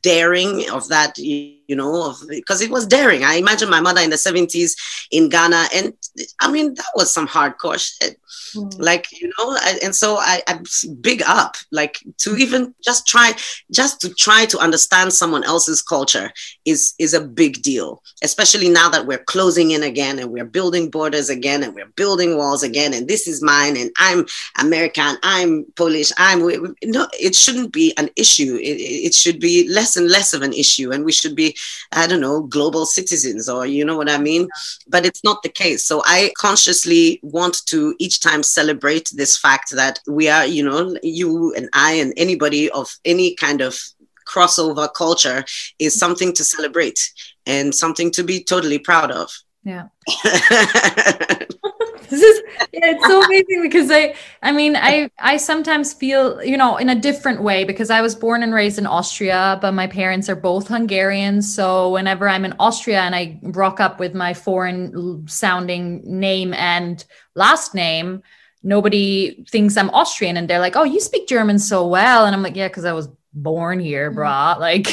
daring of that you know because it was daring. I imagine my mother in the 70s in ghana and i mean that was some hardcore shit. Mm. like you know I, and so I, I big up like to even just try just to try to understand someone else's culture is is a big deal especially now that we're closing in again and we're building borders again and we're building walls again and this is mine and i'm american i'm polish i'm no it shouldn't be an issue. It, it should be less and less of an issue and we should be i don't know global citizens or you know what i mean but it's not the case so i consciously want to each time celebrate this fact that we are, you know, you and I and anybody of any kind of crossover culture is something to celebrate and something to be totally proud of. Yeah. this is yeah, it's so amazing because I I mean I I sometimes feel you know in a different way because I was born and raised in Austria but my parents are both Hungarian so whenever I'm in Austria and I rock up with my foreign sounding name and last name nobody thinks I'm Austrian and they're like, "Oh, you speak German so well." And I'm like, "Yeah, cuz I was born here, Mm-hmm. brah." Like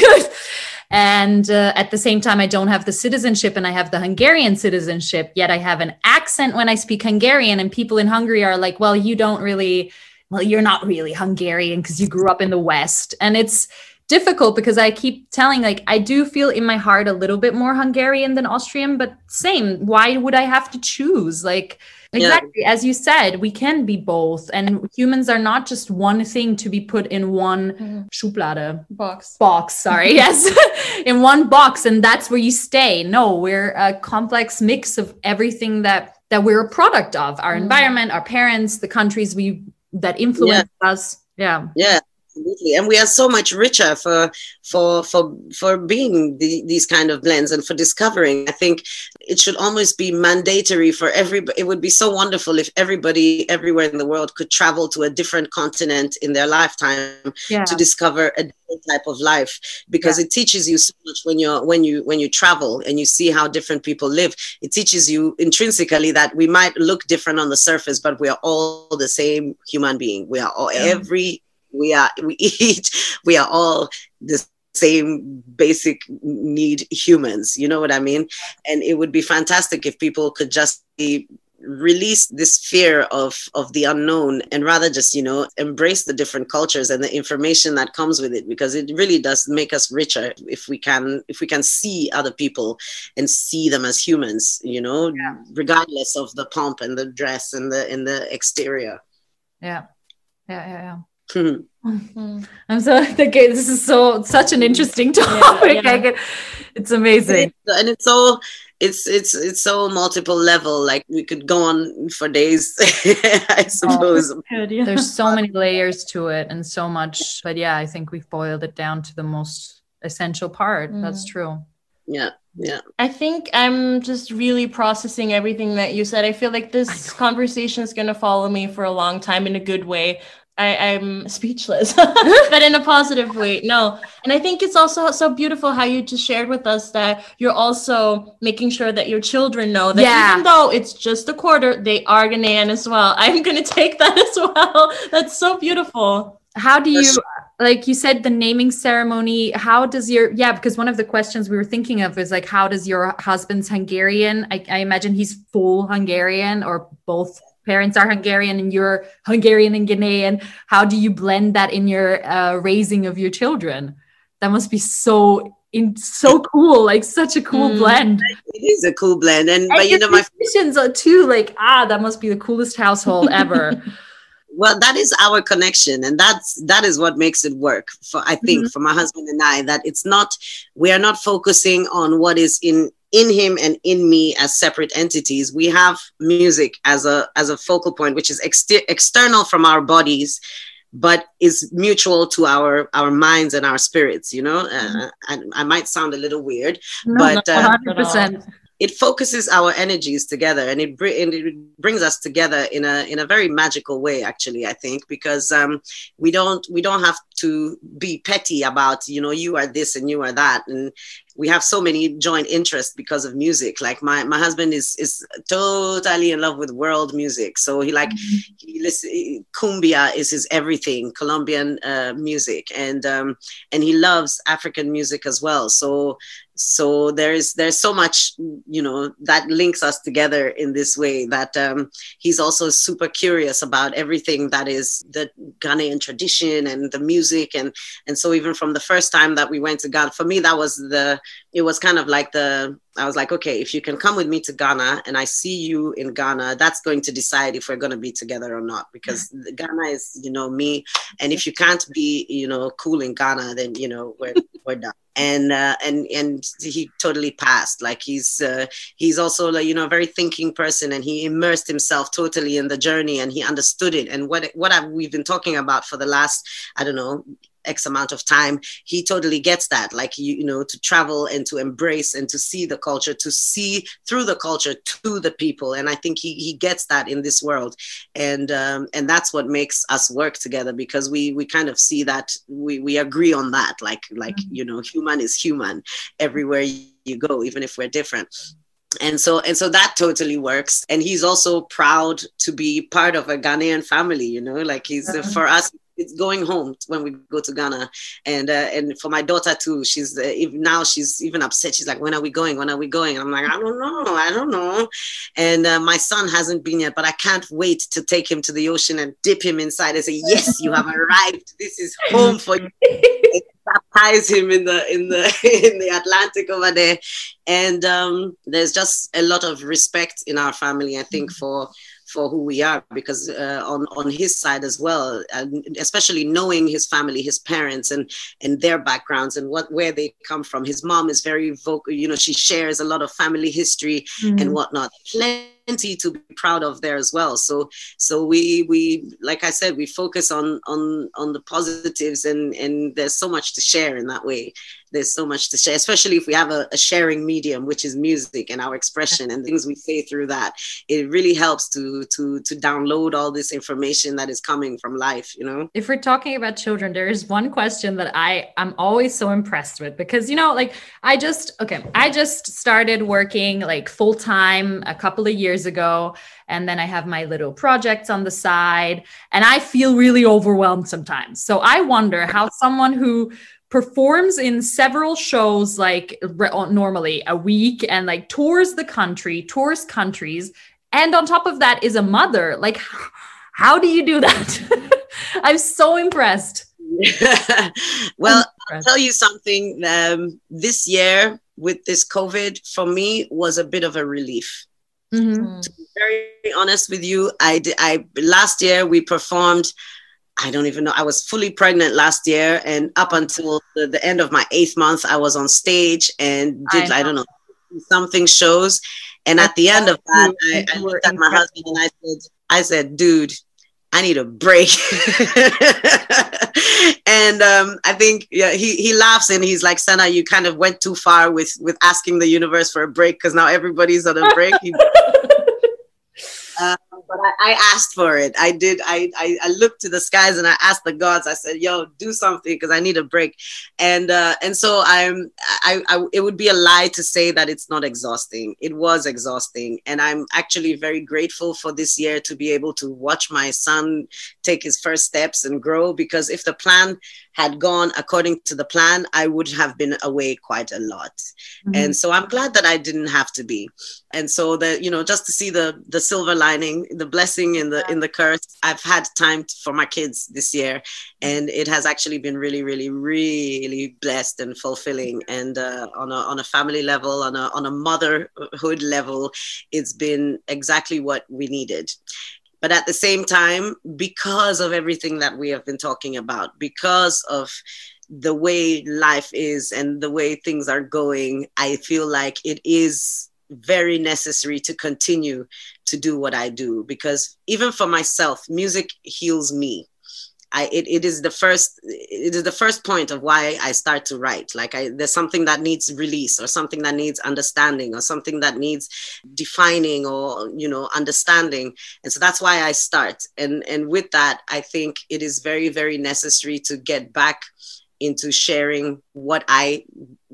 and uh, at the same time I don't have the citizenship and I have the Hungarian citizenship, yet I have an accent when I speak Hungarian and people in Hungary are like, "Well, you don't really well, you're not really Hungarian because you grew up in the West." And it's difficult because I keep telling like I do feel in my heart a little bit more Hungarian than Austrian, but same. Why would I have to choose? Like Yeah. exactly as you said, we can be both, and humans are not just one thing to be put in one Mhm. Schublade Box. box. Sorry, yes, in one box, and that's where you stay. No, we're a complex mix of everything that that we're a product of: our Mm. environment, our parents, the countries we that influence us. Yeah. yeah absolutely. And we are so much richer for for for for being the, these kind of blends and for discovering. I think it should almost be mandatory for everybody it would be so wonderful if everybody everywhere in the world could travel to a different continent in their lifetime Yeah. to discover a different type of life because it teaches you so much when you're when you when you travel and you see how different people live. It teaches you intrinsically that we might look different on the surface but we are all the same human being. We are all Yeah. every we are we eat we are all the same basic need humans you know what i mean and it would be fantastic if people could just be release this fear of of the unknown and rather just you know embrace the different cultures and the information that comes with it because it really does make us richer if we can if we can see other people and see them as humans you know Yeah. regardless of the pomp and the dress and the in the exterior Yeah. Yeah. Yeah. Yeah. Mm. I'm so okay. This is so such an interesting topic. yeah. I get, it's amazing. and it's so it's it's it's so multiple level like we could go on for days i suppose Good, yeah. There's so many layers to it and so much. But yeah, I think we've boiled it down to the most essential part. That's Mm. true. yeah yeah I think I'm just really processing everything that you said. I feel like this conversation is going to follow me for a long time in a good way. I, I'm speechless, but in a positive way. No. And I think it's also so beautiful how you just shared with us that you're also making sure that your children know that Yeah. even though it's just a quarter, they are Ghanaian as well. I'm going to take that as well. That's so beautiful. How do you like you said the naming ceremony? How does your yeah? Because one of the questions we were thinking of is like, how does your husband's Hungarian? I, I imagine he's full Hungarian, or both parents are Hungarian, and you're Hungarian and Ghanaian. How do you blend that in your uh, raising of your children? That must be so in so cool, like such a cool Mm. blend. it is a cool blend and, And but you know my musicians are too like ah, that must be the coolest household ever. well that is our connection and that's that is what makes it work for i think Mhm. for my husband and i that it's not we are not focusing on what is in in him and in me as separate entities we have music as a as a focal point which is exter- external from our bodies but is mutual to our our minds and our spirits you know? Uh, I, I might sound a little weird No, But, uh, it focuses our energies together and it, br- and it brings us together in a in a very magical way actually i think because um, we don't we don't have to be petty about you know you are this and you are that. And we have so many joint interests because of music. Like my my husband is is totally in love with world music. So he like he listen, cumbia is his everything colombian uh, music. And um, and he loves african music as well. So so there's there's so much you know that links us together in this way that um, he's also super curious about everything that is the Ghanaian tradition and the music and and so even from the first time that we went to Ghana for me that was the it was kind of like the I was like okay if you can come with me to Ghana and I see you in Ghana that's going to decide if we're going to be together or not because Ghana is you know me and if you can't be you know cool in Ghana then you know we're we're done and uh, and and he totally passed. Like he's uh, he's also like you know a very thinking person and he immersed himself totally in the journey and he understood it. And what what I've, we've been talking about for the last i don't know x amount of time he totally gets that. Like you, you know to travel and to embrace and to see the culture to see through the culture to the people. And i think he, he gets that in this world. And um, and that's what makes us work together because we we kind of see that we we agree on that. Like like you know human is human everywhere you go even if we're different. And so and so that totally works. And he's also proud to be part of a ghanaian family you know like he's uh, for us it's going home when we go to Ghana, and uh, and for my daughter too. She's uh, even now she's even upset. She's like, "When are we going? When are we going?" I'm like, "I don't know, I don't know." And uh, my son hasn't been yet, but I can't wait to take him to the ocean and dip him inside and say, "Yes, you have arrived. This is home for you." baptize him in the in the in the Atlantic over there, and um, there's just a lot of respect in our family. I think mm-hmm. for for who we are because uh, on on his side as well especially knowing his family his parents and and their backgrounds and what where they come from. His mom is very vocal you know she shares a lot of family history mm-hmm. and whatnot. Plenty to be proud of there as well. So so we we like i said we focus on on on the positives and and there's so much to share in that way there's so much to share, especially if we have a, a, sharing medium, which is music and our expression and things we say through that. It really helps to to to download all this information that is coming from life, you know. If we're talking about children, there is one question that I I'm always so impressed with because you know, like I just okay, I just started working like full time a couple of years ago and then I have my little projects on the side and I feel really overwhelmed sometimes. So I wonder how someone who performs in several shows like normally a week and like tours the country, tours countries, and on top of that is a mother. Like, how do you do that? I'm so impressed. well, I'll tell you something. Um, this year with this COVID, for me, was a bit of a relief. Mm-hmm. To be very honest with you, I, I last year we performed I don't even know. I was fully pregnant last year, and up until the, the end of my eighth month, I was on stage and did I, I don't know something shows. And at the end of that, I, I looked at my husband and I said, "I said, dude, I need a break." and um, I think yeah, he he laughs and he's like, "Sena, you kind of went too far with with asking the universe for a break because now everybody's on a break." Uh, but I, I, asked for it. I did. I, I, I looked to the skies and I asked the gods. I said, "Yo, do something because I need a break." And uh, and so I'm. I, I it would be a lie to say that it's not exhausting. It was exhausting, and I'm actually very grateful for this year to be able to watch my son take his first steps and grow. Because if the plan had gone according to the plan, I would have been away quite a lot. Mm-hmm. And so I'm glad that I didn't have to be. And so that, you know, just to see the the silver lining, the blessing in the in the curse, I've had time for my kids this year. And it has actually been really, really, really blessed and fulfilling. And uh, on a on a family level, on a on a motherhood level, it's been exactly what we needed. But at the same time, because of everything that we have been talking about, because of the way life is and the way things are going, I feel like it is very necessary to continue to do what I do because even for myself, music heals me. I, it, it is the first it is the first point of why I start to write. Like I, there's something that needs release or something that needs understanding or something that needs defining or you know understanding. And so that's why I start. And and with that, I think it is very very necessary to get back into sharing what I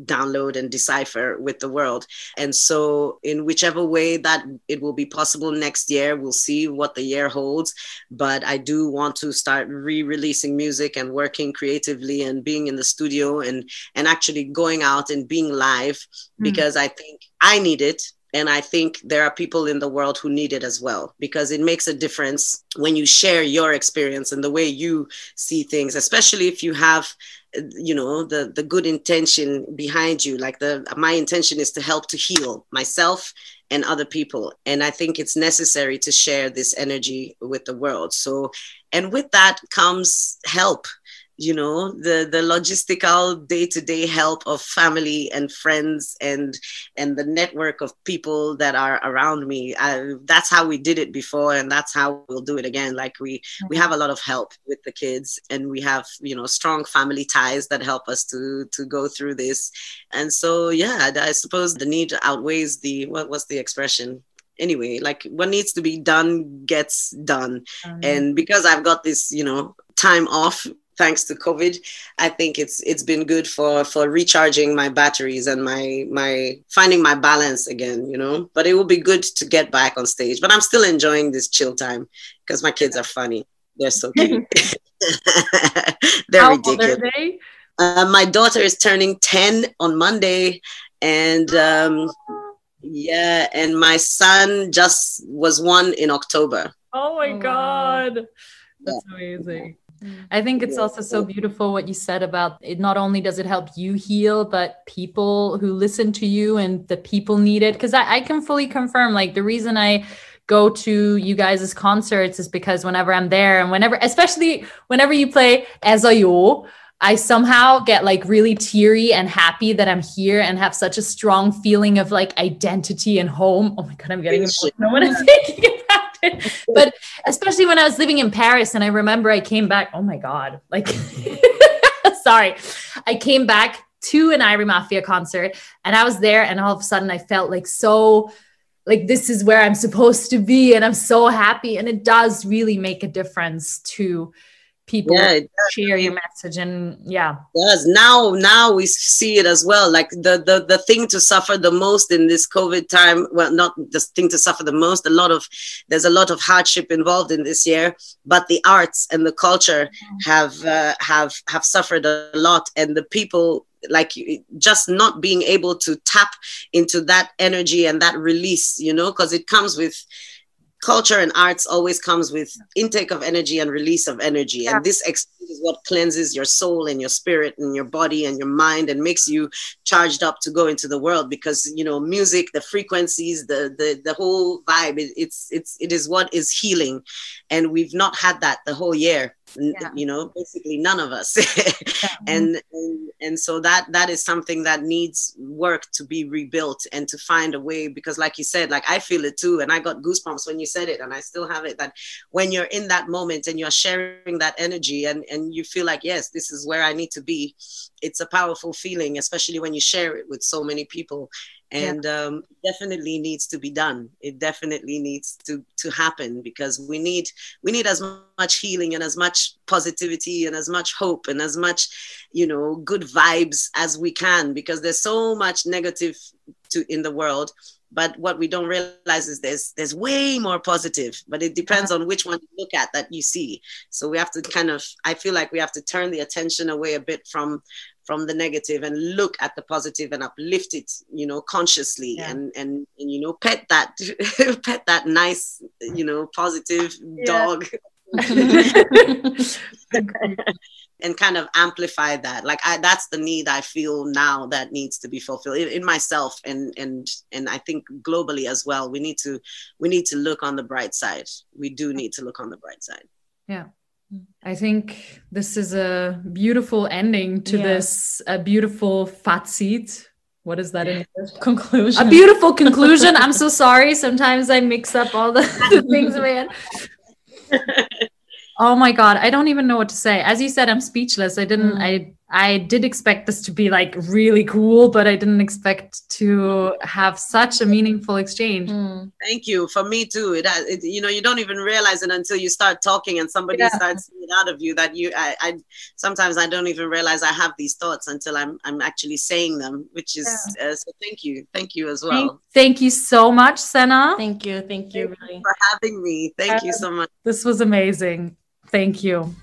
download and decipher with the world. And so, in whichever way that it will be possible next year, we'll see what the year holds. But I do want to start re releasing music and working creatively and being in the studio and, and actually going out and being live mm. because I think I need it. And I think there are people in the world who need it as well because it makes a difference when you share your experience and the way you see things, especially if you have you know the the good intention behind you. Like the my intention is to help to heal myself and other people. And i think it's necessary to share this energy with the world. So and with that comes help you know the the logistical day-to-day help of family and friends and and the network of people that are around me. I, that's how we did it before and that's how we'll do it again. Like we we have a lot of help with the kids and we have you know strong family ties that help us to to go through this. And so yeah i suppose the need outweighs the what was the expression? Anyway like what needs to be done gets done. Mm-hmm. and because i've got this you know time off thanks to COVID. I think it's it's been good for for recharging my batteries and my my finding my balance again, you know. But it will be good to get back on stage. But I'm still enjoying this chill time because my kids are funny. They're so cute. They're How ridiculous. old are they? Uh, my daughter is turning 10 on Monday. And um, yeah, and my son just was one in October. Oh my Oh, wow. god. That's amazing. Mm. I think it's also so beautiful what you said about it. Not only does it help you heal, but people who listen to you and the people need it. Because I, I can fully confirm, like, the reason I go to you guys' concerts is because whenever I'm there and whenever, especially whenever you play as a yo, I somehow get like really teary and happy that I'm here and have such a strong feeling of like identity and home. Oh my God, I'm getting Shit. emotional when I'm thinking about it. But especially when I was living in Paris and I remember I came back. Oh my God. Like, sorry. I came back to an Irie Maffia concert and I was there and all of a sudden I felt like so like this is where I'm supposed to be and I'm so happy and it does really make a difference to people Yeah, share your message and yeah does. Now, now we see it as well. Like the, the, the thing to suffer the most in this COVID time, well, not the thing to suffer the most, a lot of, there's a lot of hardship involved in this year, but the arts and the culture have, uh, have, have suffered a lot. And the people, like just not being able to tap into that energy and that release, you know, because it comes with culture and arts always comes with intake of energy and release of energy. And this is what cleanses your soul and your spirit and your body and your mind and makes you charged up to go into the world because you know music the frequencies the the, the whole vibe it, it's it's it is what is healing. And we've not had that the whole year Yeah. you know basically none of us. And, and and so that that is something that needs work to be rebuilt and to find a way because like you said like i feel it too and i got goosebumps when you said it and i still have it that when you're in that moment and you're sharing that energy and and you feel like yes this is where i need to be it's a powerful feeling especially when you share it with so many people and um, definitely needs to be done. It definitely needs to to happen because we need we need as much healing and as much positivity and as much hope and as much you know good vibes as we can because there's so much negative to in the world. But what we don't realize is there's there's way more positive but it depends on which one you look at that you see. So we have to kind of i feel like we have to turn the attention away a bit from from the negative and look at the positive and uplift it you know consciously Yeah. and, and and you know pet that pet that nice you know positive dog. And kind of amplify that. Like I, that's the need i feel now that needs to be fulfilled in, in myself and and and i think globally as well. We need to we need to look on the bright side. We do need to look on the bright side I think this is a beautiful ending to Yeah. this a beautiful Fazit. What is that in English? Conclusion. A beautiful conclusion. I'm so sorry. Sometimes I mix up all the, the things, man. Oh my god, I don't even know what to say. As you said, I'm speechless. I didn't. Mm. I I did expect this to be like really cool, but I didn't expect to have such a meaningful exchange. Mm. thank you for me too it, it you know you don't even realize it until you start talking and somebody Yeah. starts seeing it out of you that you I, I sometimes i don't even realize i have these thoughts until i'm i'm actually saying them which is uh, so thank you thank you as well thank you so much, Sena. Thank you. Thank you. Really. for having me thank you so much This was amazing. Thank you.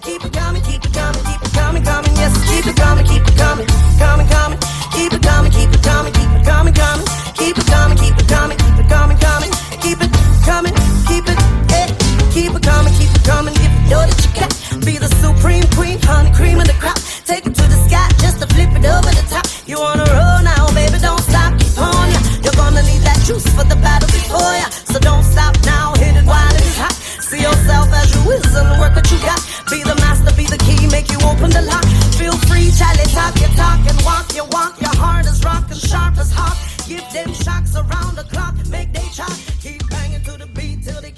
Keep it coming, keep it coming, keep it coming, coming. Yes, keep it coming, keep it coming, coming, coming. Keep it coming, keep it coming, keep it coming, coming. Keep it coming, keep it coming, keep it coming, coming. Keep it coming, keep it, eh. Keep it coming, keep it coming. If you know that you can be the supreme queen, honey cream in the crop. Take it to the sky just to flip it over the top. You wanna roll now, baby? Don't stop, keep on ya. You're gonna need that juice for the battle before ya. So don't stop now, hit it hot. See yourself as you is and work what you got. Be the master, be the key, make you open the lock. Feel free, challenge, talk your talk and walk your walk. Your heart is rock sharp as hot. Give them shocks around the clock, make they chop. Keep banging to the beat till they